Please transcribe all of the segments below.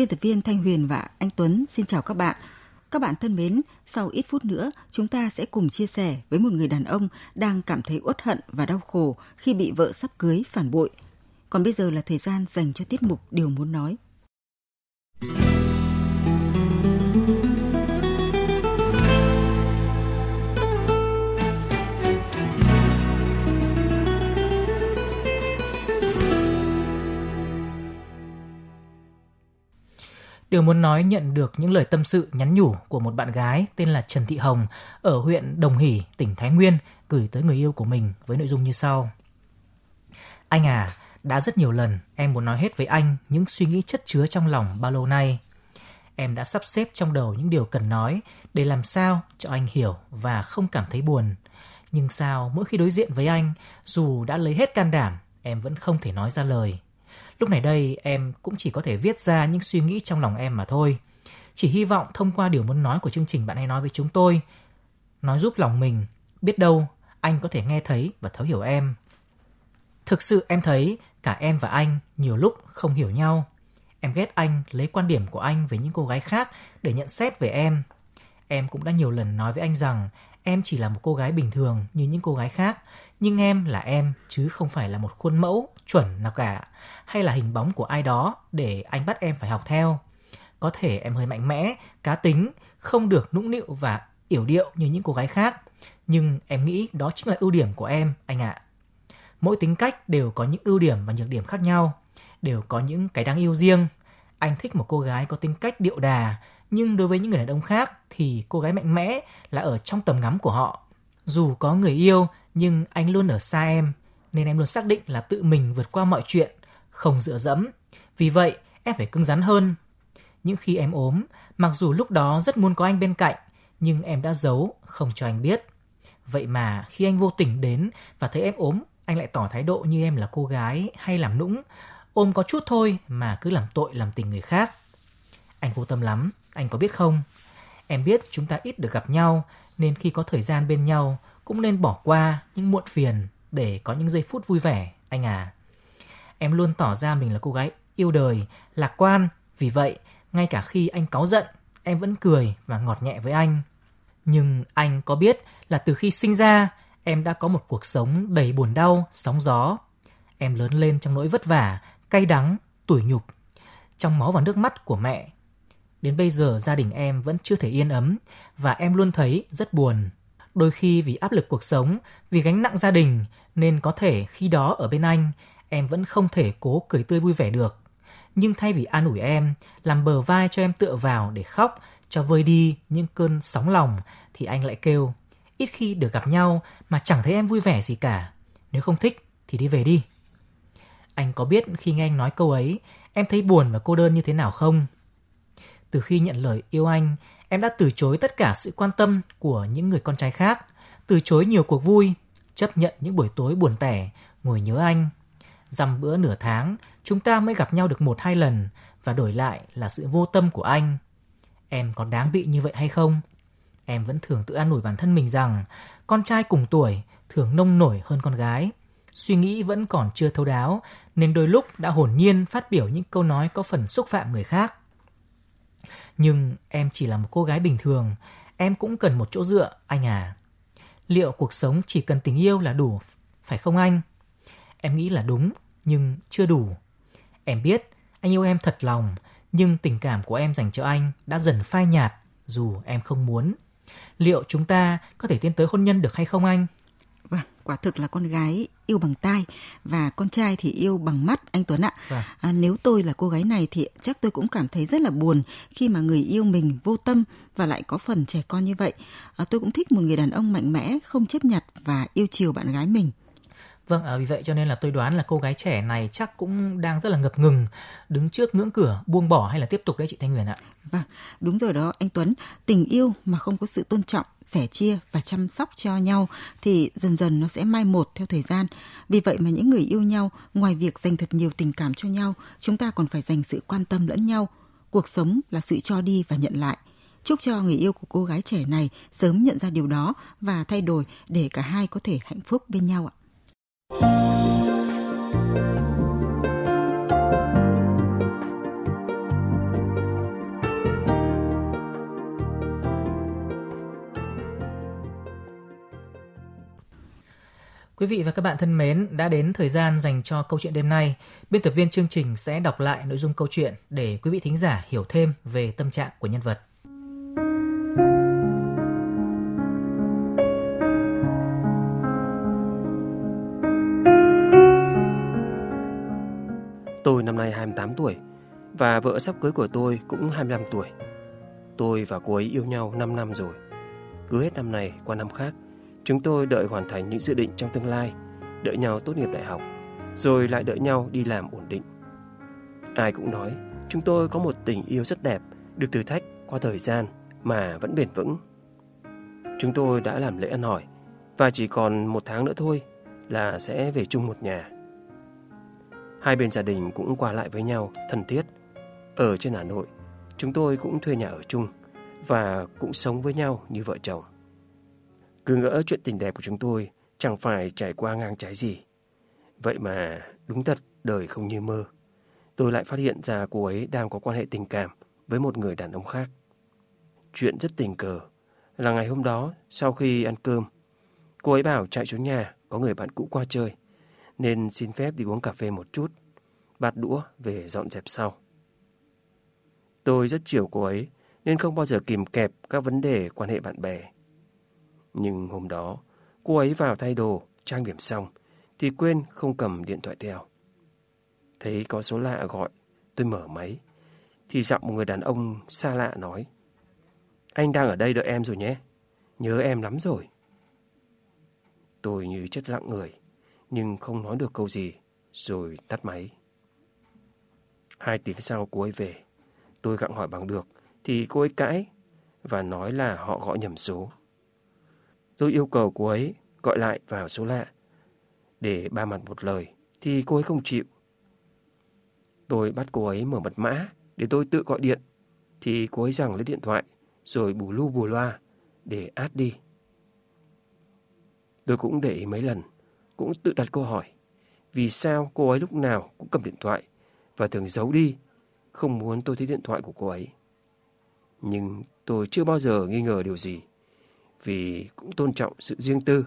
Biên tập viên Thanh Huyền và anh Tuấn xin chào các bạn. Các bạn thân mến, sau ít phút nữa, chúng ta sẽ cùng chia sẻ với một người đàn ông đang cảm thấy uất hận và đau khổ khi bị vợ sắp cưới phản bội. Còn bây giờ là thời gian dành cho tiết mục Điều muốn nói. Điều muốn nói nhận được những lời tâm sự nhắn nhủ của một bạn gái tên là Trần Thị Hồng ở huyện Đồng Hỷ, tỉnh Thái Nguyên gửi tới người yêu của mình với nội dung như sau. Anh à, đã rất nhiều lần em muốn nói hết với anh những suy nghĩ chất chứa trong lòng bao lâu nay. Em đã sắp xếp trong đầu những điều cần nói để làm sao cho anh hiểu và không cảm thấy buồn. Nhưng sao mỗi khi đối diện với anh, dù đã lấy hết can đảm, em vẫn không thể nói ra lời. Lúc này đây em cũng chỉ có thể viết ra những suy nghĩ trong lòng em mà thôi. Chỉ hy vọng thông qua điều muốn nói của chương trình bạn hãy nói với chúng tôi, nói giúp lòng mình, biết đâu anh có thể nghe thấy và thấu hiểu em. Thực sự em thấy cả em và anh nhiều lúc không hiểu nhau. Em ghét anh lấy quan điểm của anh về những cô gái khác để nhận xét về em. Em cũng đã nhiều lần nói với anh rằng em chỉ là một cô gái bình thường như những cô gái khác, nhưng em là em chứ không phải là một khuôn mẫu chuẩn nào cả, hay là hình bóng của ai đó để anh bắt em phải học theo. Có thể em hơi mạnh mẽ, cá tính, không được nũng nịu và yểu điệu như những cô gái khác, nhưng em nghĩ đó chính là ưu điểm của em, anh ạ. Mỗi tính cách đều có những ưu điểm và nhược điểm khác nhau, đều có những cái đáng yêu riêng. Anh thích một cô gái có tính cách điệu đà, nhưng đối với những người đàn ông khác thì cô gái mạnh mẽ là ở trong tầm ngắm của họ. Dù có người yêu nhưng anh luôn ở xa em, nên em luôn xác định là tự mình vượt qua mọi chuyện, không dựa dẫm. Vì vậy, em phải cứng rắn hơn. Những khi em ốm, mặc dù lúc đó rất muốn có anh bên cạnh, nhưng em đã giấu, không cho anh biết. Vậy mà khi anh vô tình đến và thấy em ốm, anh lại tỏ thái độ như em là cô gái hay làm nũng, ôm có chút thôi mà cứ làm tội làm tình người khác. Anh vô tâm lắm, anh có biết không? Em biết chúng ta ít được gặp nhau, nên khi có thời gian bên nhau cũng nên bỏ qua những muộn phiền để có những giây phút vui vẻ, anh à. Em luôn tỏ ra mình là cô gái yêu đời, lạc quan, vì vậy, ngay cả khi anh cáu giận, em vẫn cười và ngọt nhẹ với anh. Nhưng anh có biết là từ khi sinh ra, em đã có một cuộc sống đầy buồn đau, sóng gió. Em lớn lên trong nỗi vất vả, cay đắng, tủi nhục. Trong máu và nước mắt của mẹ, Đến bây giờ gia đình em vẫn chưa thể yên ấm và em luôn thấy rất buồn. Đôi khi vì áp lực cuộc sống, vì gánh nặng gia đình nên có thể khi đó ở bên anh em vẫn không thể cố cười tươi vui vẻ được. Nhưng thay vì an ủi em, làm bờ vai cho em tựa vào để khóc, cho vơi đi những cơn sóng lòng thì anh lại kêu ít khi được gặp nhau mà chẳng thấy em vui vẻ gì cả. Nếu không thích thì đi về đi. Anh có biết khi nghe anh nói câu ấy, em thấy buồn và cô đơn như thế nào không? Từ khi nhận lời yêu anh, em đã từ chối tất cả sự quan tâm của những người con trai khác, từ chối nhiều cuộc vui, chấp nhận những buổi tối buồn tẻ, ngồi nhớ anh. Dằm bữa nửa tháng, chúng ta mới gặp nhau được một hai lần và đổi lại là sự vô tâm của anh. Em có đáng bị như vậy hay không? Em vẫn thường tự an ủi bản thân mình rằng con trai cùng tuổi thường nông nổi hơn con gái. Suy nghĩ vẫn còn chưa thấu đáo nên đôi lúc đã hồn nhiên phát biểu những câu nói có phần xúc phạm người khác. Nhưng em chỉ là một cô gái bình thường, em cũng cần một chỗ dựa, anh à. Liệu cuộc sống chỉ cần tình yêu là đủ, phải không anh? Em nghĩ là đúng, nhưng chưa đủ. Em biết anh yêu em thật lòng, nhưng tình cảm của em dành cho anh đã dần phai nhạt dù em không muốn. Liệu chúng ta có thể tiến tới hôn nhân được hay không anh? Vâng, quả thực là con gái yêu bằng tai và con trai thì yêu bằng mắt anh Tuấn ạ. Vâng. À, nếu tôi là cô gái này thì chắc tôi cũng cảm thấy rất là buồn khi mà người yêu mình vô tâm và lại có phần trẻ con như vậy. À, tôi cũng thích một người đàn ông mạnh mẽ, không chấp nhặt và yêu chiều bạn gái mình. Vâng, à, vì vậy cho nên là tôi đoán là cô gái trẻ này chắc cũng đang rất là ngập ngừng đứng trước ngưỡng cửa buông bỏ hay là tiếp tục đấy chị Thanh Huyền ạ. Vâng, đúng rồi đó anh Tuấn. Tình yêu mà không có sự tôn trọng, sẻ chia và chăm sóc cho nhau thì dần dần nó sẽ mai một theo thời gian. Vì vậy mà những người yêu nhau, ngoài việc dành thật nhiều tình cảm cho nhau, chúng ta còn phải dành sự quan tâm lẫn nhau. Cuộc sống là sự cho đi và nhận lại. Chúc cho người yêu của cô gái trẻ này sớm nhận ra điều đó và thay đổi để cả hai có thể hạnh phúc bên nhau ạ. Quý vị và các bạn thân mến, đã đến thời gian dành cho câu chuyện đêm nay. Biên tập viên chương trình sẽ đọc lại nội dung câu chuyện để quý vị thính giả hiểu thêm về tâm trạng của nhân vật. Vợ sắp cưới của tôi cũng 25 tuổi. Tôi và cô ấy yêu nhau 5 năm rồi. Cứ hết năm này qua năm khác, chúng tôi đợi hoàn thành những dự định trong tương lai, đợi nhau tốt nghiệp đại học, rồi lại đợi nhau đi làm ổn định. Ai cũng nói, chúng tôi có một tình yêu rất đẹp, được thử thách qua thời gian mà vẫn bền vững. Chúng tôi đã làm lễ ăn hỏi và chỉ còn một tháng nữa thôi là sẽ về chung một nhà. Hai bên gia đình cũng qua lại với nhau thân thiết. Ở trên Hà Nội, chúng tôi cũng thuê nhà ở chung và cũng sống với nhau như vợ chồng. Cứ ngỡ chuyện tình đẹp của chúng tôi chẳng phải trải qua ngang trái gì. Vậy mà đúng thật đời không như mơ. Tôi lại phát hiện ra cô ấy đang có quan hệ tình cảm với một người đàn ông khác. Chuyện rất tình cờ là ngày hôm đó sau khi ăn cơm, cô ấy bảo chạy xuống nhà có người bạn cũ qua chơi nên xin phép đi uống cà phê một chút, bát đũa về dọn dẹp sau. Tôi rất chiều cô ấy nên không bao giờ kìm kẹp các vấn đề quan hệ bạn bè. Nhưng hôm đó, cô ấy vào thay đồ, trang điểm xong thì quên không cầm điện thoại theo. Thấy có số lạ gọi, tôi mở máy thì giọng một người đàn ông xa lạ nói Anh đang ở đây đợi em rồi nhé, nhớ em lắm rồi. Tôi như chất lặng người, nhưng không nói được câu gì, rồi tắt máy. Hai tiếng sau cô ấy về, tôi gặng hỏi bằng được, thì cô ấy cãi và nói là họ gọi nhầm số. Tôi yêu cầu cô ấy gọi lại vào số lạ để ba mặt một lời, thì cô ấy không chịu. Tôi bắt cô ấy mở mật mã để tôi tự gọi điện, thì cô ấy rằng lấy điện thoại rồi bù lu bù loa để át đi. Tôi cũng để ý mấy lần, cũng tự đặt câu hỏi. Vì sao cô ấy lúc nào cũng cầm điện thoại và thường giấu đi, không muốn tôi thấy điện thoại của cô ấy. Nhưng tôi chưa bao giờ nghi ngờ điều gì, vì cũng tôn trọng sự riêng tư.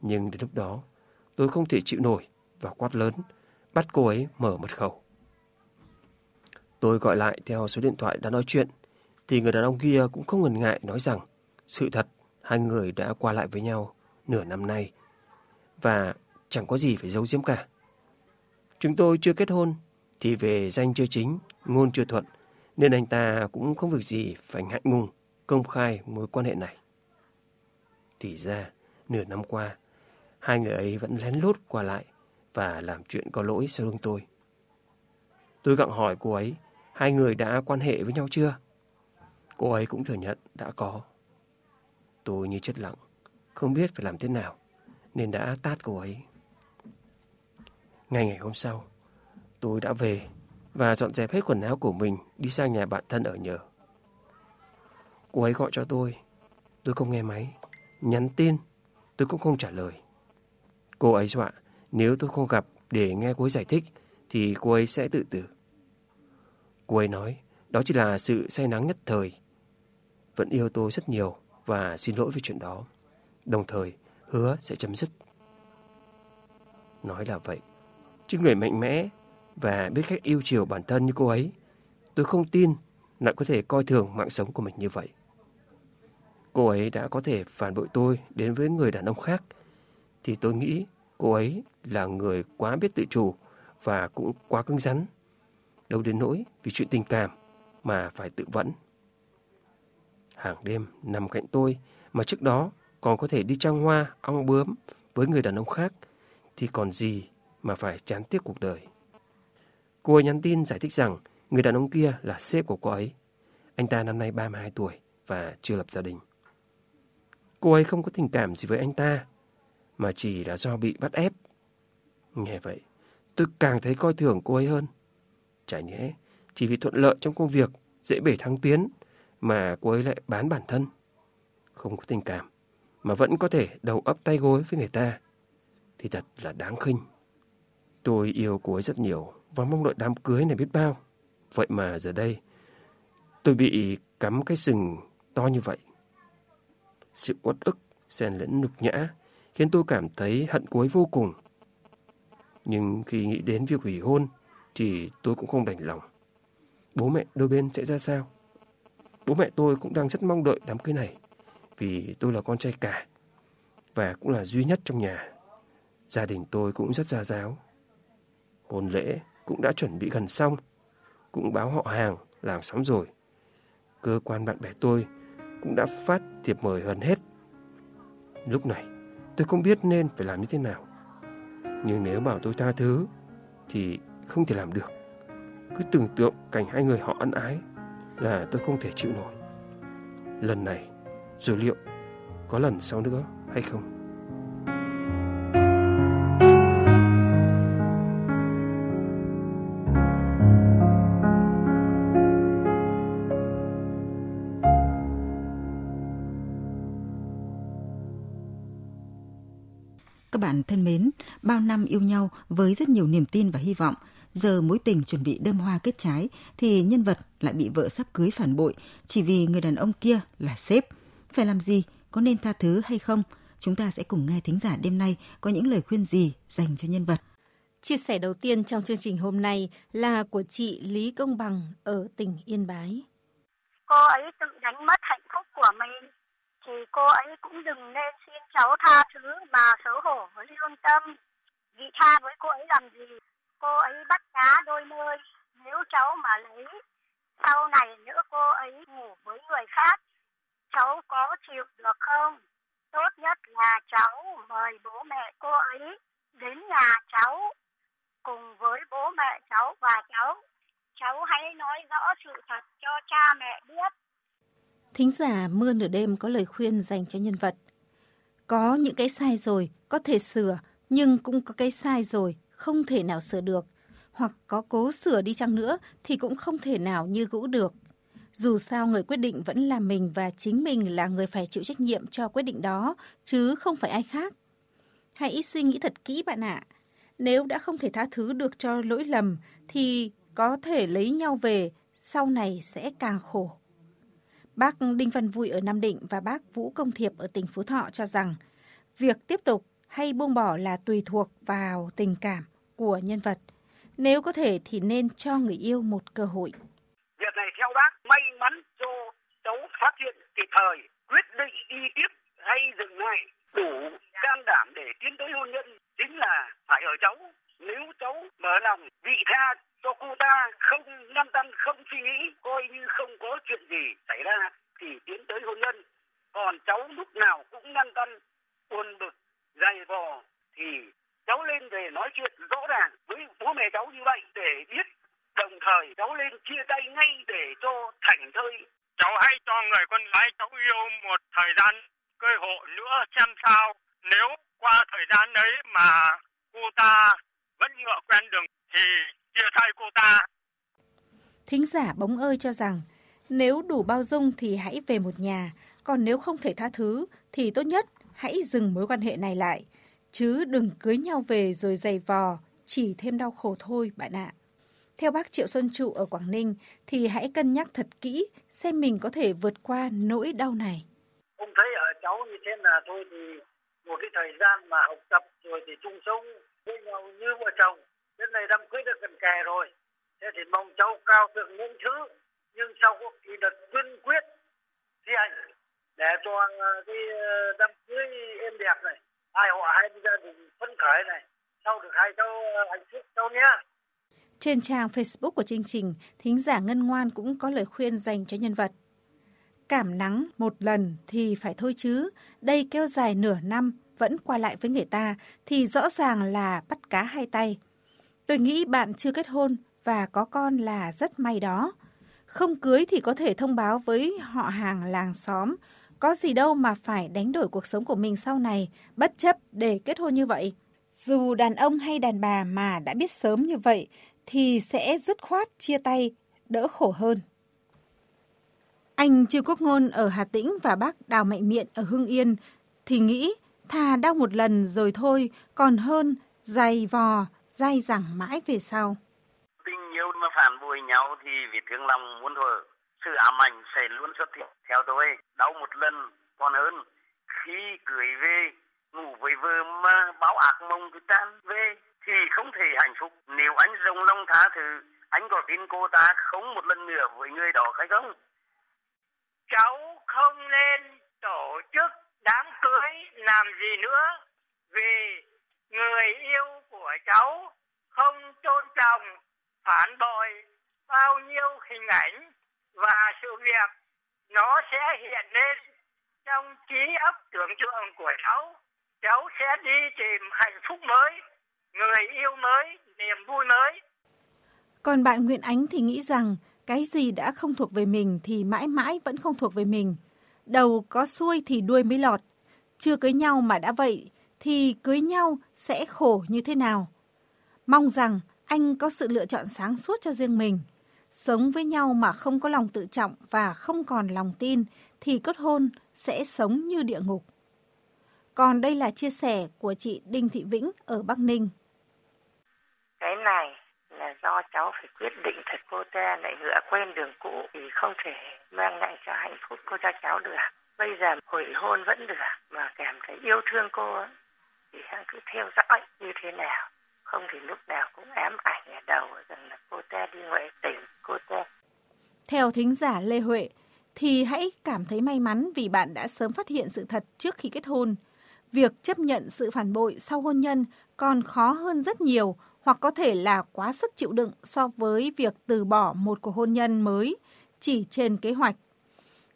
Nhưng đến lúc đó, tôi không thể chịu nổi và quát lớn, bắt cô ấy mở mật khẩu. Tôi gọi lại theo số điện thoại đã nói chuyện, thì người đàn ông kia cũng không ngần ngại nói rằng sự thật hai người đã qua lại với nhau nửa năm nay và chẳng có gì phải giấu giếm cả. Chúng tôi chưa kết hôn thì về danh chưa chính, ngôn chưa thuận nên anh ta cũng không việc gì phải ngại ngùng công khai mối quan hệ này. Thì ra, nửa năm qua, hai người ấy vẫn lén lút qua lại và làm chuyện có lỗi sau lưng tôi. Tôi gặng hỏi cô ấy, hai người đã quan hệ với nhau chưa? Cô ấy cũng thừa nhận đã có. Tôi như chết lặng, không biết phải làm thế nào, nên đã tát cô ấy. Ngày ngày hôm sau, tôi đã về và dọn dẹp hết quần áo của mình đi sang nhà bạn thân ở nhờ. Cô ấy gọi cho tôi, tôi không nghe máy, nhắn tin, tôi cũng không trả lời. Cô ấy dọa nếu tôi không gặp để nghe cô ấy giải thích thì cô ấy sẽ tự tử. Cô ấy nói đó chỉ là sự say nắng nhất thời. Vẫn yêu tôi rất nhiều và xin lỗi về chuyện đó. Đồng thời hứa sẽ chấm dứt. Nói là vậy, chứ người mạnh mẽ và biết cách yêu chiều bản thân như cô ấy, tôi không tin lại có thể coi thường mạng sống của mình như vậy. Cô ấy đã có thể phản bội tôi đến với người đàn ông khác, thì tôi nghĩ cô ấy là người quá biết tự chủ và cũng quá cứng rắn. Đâu đến nỗi vì chuyện tình cảm mà phải tự vẫn. Hàng đêm nằm cạnh tôi mà trước đó còn có thể đi trăng hoa, ong bướm với người đàn ông khác thì còn gì mà phải chán tiếc cuộc đời. Cô ấy nhắn tin giải thích rằng người đàn ông kia là sếp của cô ấy. Anh ta năm nay 32 tuổi và chưa lập gia đình. Cô ấy không có tình cảm gì với anh ta, mà chỉ là do bị bắt ép. Nghe vậy, tôi càng thấy coi thường cô ấy hơn. Chả nhẽ, chỉ vì thuận lợi trong công việc, dễ bể thăng tiến, mà cô ấy lại bán bản thân. Không có tình cảm, mà vẫn có thể đầu ấp tay gối với người ta, thì thật là đáng khinh. Tôi yêu cô ấy rất nhiều và mong đợi đám cưới này biết bao. Vậy mà giờ đây, tôi bị cắm cái sừng to như vậy. Sự uất ức, xen lẫn nhục nhã, khiến tôi cảm thấy hận cuối vô cùng. Nhưng khi nghĩ đến việc hủy hôn, thì tôi cũng không đành lòng. Bố mẹ đôi bên sẽ ra sao? Bố mẹ tôi cũng đang rất mong đợi đám cưới này, vì tôi là con trai cả, và cũng là duy nhất trong nhà. Gia đình tôi cũng rất gia giáo. Hôn lễ cũng đã chuẩn bị gần xong, cũng báo họ hàng, làng xóm rồi. Cơ quan bạn bè tôi cũng đã phát thiệp mời gần hết. Lúc này, tôi không biết nên phải làm như thế nào. Nhưng nếu bảo tôi tha thứ, thì không thể làm được. Cứ tưởng tượng cảnh hai người họ ân ái là tôi không thể chịu nổi. Lần này, rồi liệu có lần sau nữa hay không? Yêu nhau với rất nhiều niềm tin và hy vọng, giờ mối tình chuẩn bị đơm hoa kết trái thì nhân vật lại bị vợ sắp cưới phản bội chỉ vì người đàn ông kia là sếp. Phải làm gì? Có nên tha thứ hay không? Chúng ta sẽ cùng nghe thính giả đêm nay có những lời khuyên gì dành cho nhân vật. Chia sẻ đầu tiên trong chương trình hôm nay là của chị Lý Công Bằng ở tỉnh Yên Bái. Cô ấy tự đánh mất hạnh phúc của mình thì cô ấy cũng đừng nên xin cháu tha thứ mà xấu hổ với lương tâm. Vì tha với cô ấy làm gì? Cô ấy bắt cá đôi nơi. Nếu cháu mà lấy, sau này nữa cô ấy ngủ với người khác, cháu có chịu được không? Tốt nhất là cháu mời bố mẹ cô ấy đến nhà cháu cùng với bố mẹ cháu và cháu. Cháu hãy nói rõ sự thật cho cha mẹ biết Thính giả Mưa nửa đêm có lời khuyên dành cho nhân vật. Có những cái sai rồi, có thể sửa, nhưng cũng có cái sai rồi, không thể nào sửa được. Hoặc có cố sửa đi chăng nữa thì cũng không thể nào như cũ được. Dù sao người quyết định vẫn là mình và chính mình là người phải chịu trách nhiệm cho quyết định đó, chứ không phải ai khác. Hãy suy nghĩ thật kỹ bạn ạ. Nếu đã không thể tha thứ được cho lỗi lầm thì có thể lấy nhau về, sau này sẽ càng khổ. Bác Đinh Văn Vui ở Nam Định và bác Vũ Công Thiệp ở tỉnh Phú Thọ cho rằng việc tiếp tục hay buông bỏ là tùy thuộc vào tình cảm của nhân vật. Nếu có thể thì nên cho người yêu một cơ hội. Việc này theo bác may mắn cho cháu phát hiện kịp thời, quyết định đi tiếp hay dừng lại, đủ can đảm để tiến tới hôn nhân chính là phải ở cháu. Nếu cháu mở lòng vị tha cho cô ta không lăn tăn không suy nghĩ coi như không có chuyện gì xảy ra thì tiến tới hôn nhân còn cháu lúc nào cũng lăn tăn buồn bực dày vò thì cháu lên về nói chuyện rõ ràng với bố mẹ cháu như vậy để biết đồng thời cháu lên chia tay ngay để cho thành thơi cháu hãy cho người con gái cháu yêu một thời gian cơ hội nữa xem sao nếu qua thời gian đấy mà cô ta vẫn ngựa quen đường thì chia tay cô ta. Thính giả bóng ơi cho rằng nếu đủ bao dung thì hãy về một nhà, còn nếu không thể tha thứ thì tốt nhất hãy dừng mối quan hệ này lại, chứ đừng cưới nhau về rồi giày vò, chỉ thêm đau khổ thôi bạn ạ. Theo bác Triệu Xuân Trụ ở Quảng Ninh thì hãy cân nhắc thật kỹ xem mình có thể vượt qua nỗi đau này. Ông thấy ở cháu như thế là thôi thì một cái thời gian mà học tập rồi thì chung sống với nhau như vợ chồng Đến này đám cưới đã gần kề rồi. Thế thì mong cháu cao thượng những thứ. Nhưng sau có kỳ luật kiên quyết thi hành để cho à, cái à, đám cưới êm đẹp này. Hai họ hai gia đình phấn khởi này. Sau được hai cháu à, hạnh phúc cháu nhé. Trên trang Facebook của chương trình, thính giả Ngân Ngoan cũng có lời khuyên dành cho nhân vật. Cảm nắng một lần thì phải thôi chứ, đây kéo dài nửa năm vẫn qua lại với người ta thì rõ ràng là bắt cá hai tay. Tôi nghĩ bạn chưa kết hôn và có con là rất may đó. Không cưới thì có thể thông báo với họ hàng làng xóm. Có gì đâu mà phải đánh đổi cuộc sống của mình sau này, bất chấp để kết hôn như vậy. Dù đàn ông hay đàn bà mà đã biết sớm như vậy thì sẽ dứt khoát chia tay, đỡ khổ hơn. Anh Trư Quốc Ngôn ở Hà Tĩnh và bác Đào Mạnh Miện ở Hưng Yên thì nghĩ thà đau một lần rồi thôi còn hơn dày vò, dai dẳng mãi về sau. Tình yêu mà phản bội nhau thì vì thương lòng muốn thôi, sự ám ảnh sẽ luôn xuất hiện. Theo tôi, đau một lần còn hơn khi cưới về ngủ với vợ mà báo ác mộng cứ tan về thì không thể hạnh phúc. Nếu anh rộng lòng tha thứ, anh có tin cô ta không một lần nữa với người đó hay không? Cháu không nên tổ chức đám cưới làm gì nữa vì người yêu của cháu không tôn trọng, phản bội bao nhiêu hình ảnh và sự việc. Nó sẽ hiện lên trong trí óc tưởng tượng của cháu. Cháu sẽ đi tìm hạnh phúc mới, người yêu mới, niềm vui mới. Còn bạn Nguyễn Ánh thì nghĩ rằng cái gì đã không thuộc về mình thì mãi mãi vẫn không thuộc về mình. Đầu có xuôi thì đuôi mới lọt. Chưa cưới nhau mà đã vậy thì cưới nhau sẽ khổ như thế nào? Mong rằng anh có sự lựa chọn sáng suốt cho riêng mình. Sống với nhau mà không có lòng tự trọng và không còn lòng tin thì kết hôn sẽ sống như địa ngục. Còn đây là chia sẻ của chị Đinh Thị Vĩnh ở Bắc Ninh. Cái này do cháu phải quyết định thật cô ta lại ngựa quen đường cũ thì không thể mang lại cho hạnh phúc cô cho cháu được. Bây giờ hủy hôn vẫn được mà cảm thấy yêu thương cô thì hãy cứ theo dõi như thế nào. Không thì lúc nào cũng ám ảnh ở đầu rằng là cô ta đi ngoại tình, cô ta. Theo thính giả Lê Huệ, thì hãy cảm thấy may mắn vì bạn đã sớm phát hiện sự thật trước khi kết hôn. Việc chấp nhận sự phản bội sau hôn nhân còn khó hơn rất nhiều hoặc có thể là quá sức chịu đựng so với việc từ bỏ một cuộc hôn nhân mới chỉ trên kế hoạch.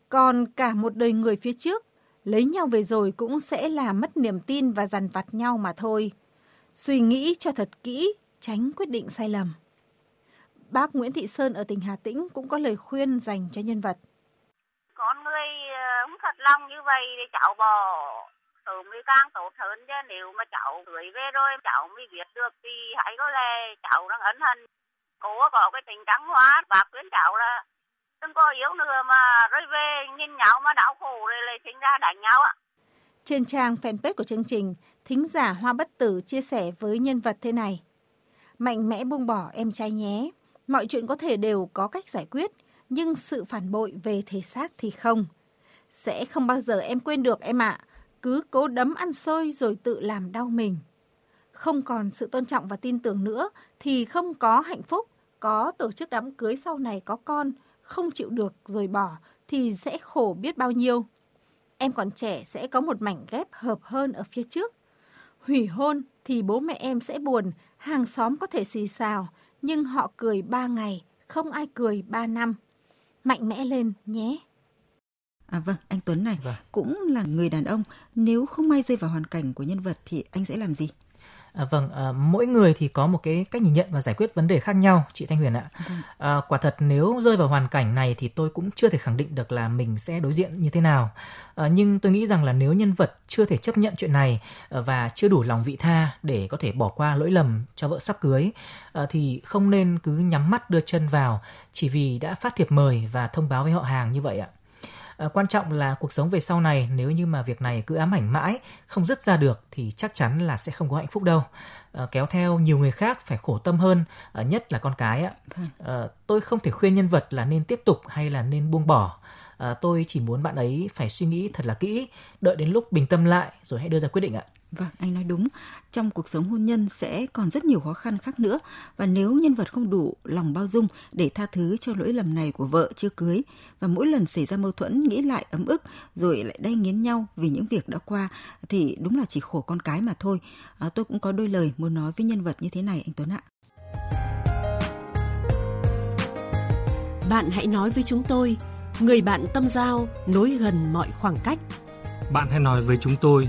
Còn cả một đời người phía trước, lấy nhau về rồi cũng sẽ là mất niềm tin và dằn vặt nhau mà thôi. Suy nghĩ cho thật kỹ, tránh quyết định sai lầm. Bác Nguyễn Thị Sơn ở tỉnh Hà Tĩnh cũng có lời khuyên dành cho nhân vật. Con người ờ, không thật lòng như vậy thì cháu bỏ sớm thì càng tốt hơn chứ nếu mà cháu cưới về rồi cháu mới biết được thì hãy có lẽ cháu đang ấn hận cố có cái tình trắng hóa và khuyến cháu là đừng có yếu nữa mà rồi về nhìn nhau mà đau khổ rồi lại sinh ra đánh nhau ạ trên trang fanpage của chương trình, thính giả Hoa Bất Tử chia sẻ với nhân vật thế này. Mạnh mẽ buông bỏ em trai nhé. Mọi chuyện có thể đều có cách giải quyết, nhưng sự phản bội về thể xác thì không. Sẽ không bao giờ em quên được em ạ. À cứ cố đấm ăn xôi rồi tự làm đau mình. Không còn sự tôn trọng và tin tưởng nữa thì không có hạnh phúc, có tổ chức đám cưới sau này có con, không chịu được rồi bỏ thì sẽ khổ biết bao nhiêu. Em còn trẻ sẽ có một mảnh ghép hợp hơn ở phía trước. Hủy hôn thì bố mẹ em sẽ buồn, hàng xóm có thể xì xào, nhưng họ cười ba ngày, không ai cười ba năm. Mạnh mẽ lên nhé. À vâng, anh Tuấn này Vâng. cũng là người đàn ông, nếu không may rơi vào hoàn cảnh của nhân vật thì anh sẽ làm gì? À, vâng, à, mỗi người thì có một cái cách nhìn nhận và giải quyết vấn đề khác nhau, chị Thanh Huyền ạ. À, quả thật nếu rơi vào hoàn cảnh này thì tôi cũng chưa thể khẳng định được là mình sẽ đối diện như thế nào. À, nhưng tôi nghĩ rằng là nếu nhân vật chưa thể chấp nhận chuyện này à, và chưa đủ lòng vị tha để có thể bỏ qua lỗi lầm cho vợ sắp cưới à, thì không nên cứ nhắm mắt đưa chân vào chỉ vì đã phát thiệp mời và thông báo với họ hàng như vậy ạ. À, quan trọng là cuộc sống về sau này nếu như mà việc này cứ ám ảnh mãi không dứt ra được thì chắc chắn là sẽ không có hạnh phúc đâu. À, kéo theo nhiều người khác phải khổ tâm hơn à, nhất là con cái ạ. À, tôi không thể khuyên nhân vật là nên tiếp tục hay là nên buông bỏ. À, tôi chỉ muốn bạn ấy phải suy nghĩ thật là kỹ đợi đến lúc bình tâm lại rồi hãy đưa ra quyết định ạ Vâng, anh nói đúng. Trong cuộc sống hôn nhân sẽ còn rất nhiều khó khăn khác nữa và nếu nhân vật không đủ lòng bao dung để tha thứ cho lỗi lầm này của vợ chưa cưới và mỗi lần xảy ra mâu thuẫn nghĩ lại ấm ức rồi lại đay nghiến nhau vì những việc đã qua thì đúng là chỉ khổ con cái mà thôi. À, tôi cũng có đôi lời muốn nói với nhân vật như thế này anh Tuấn ạ. Bạn hãy nói với chúng tôi, người bạn tâm giao nối gần mọi khoảng cách. Bạn hãy nói với chúng tôi,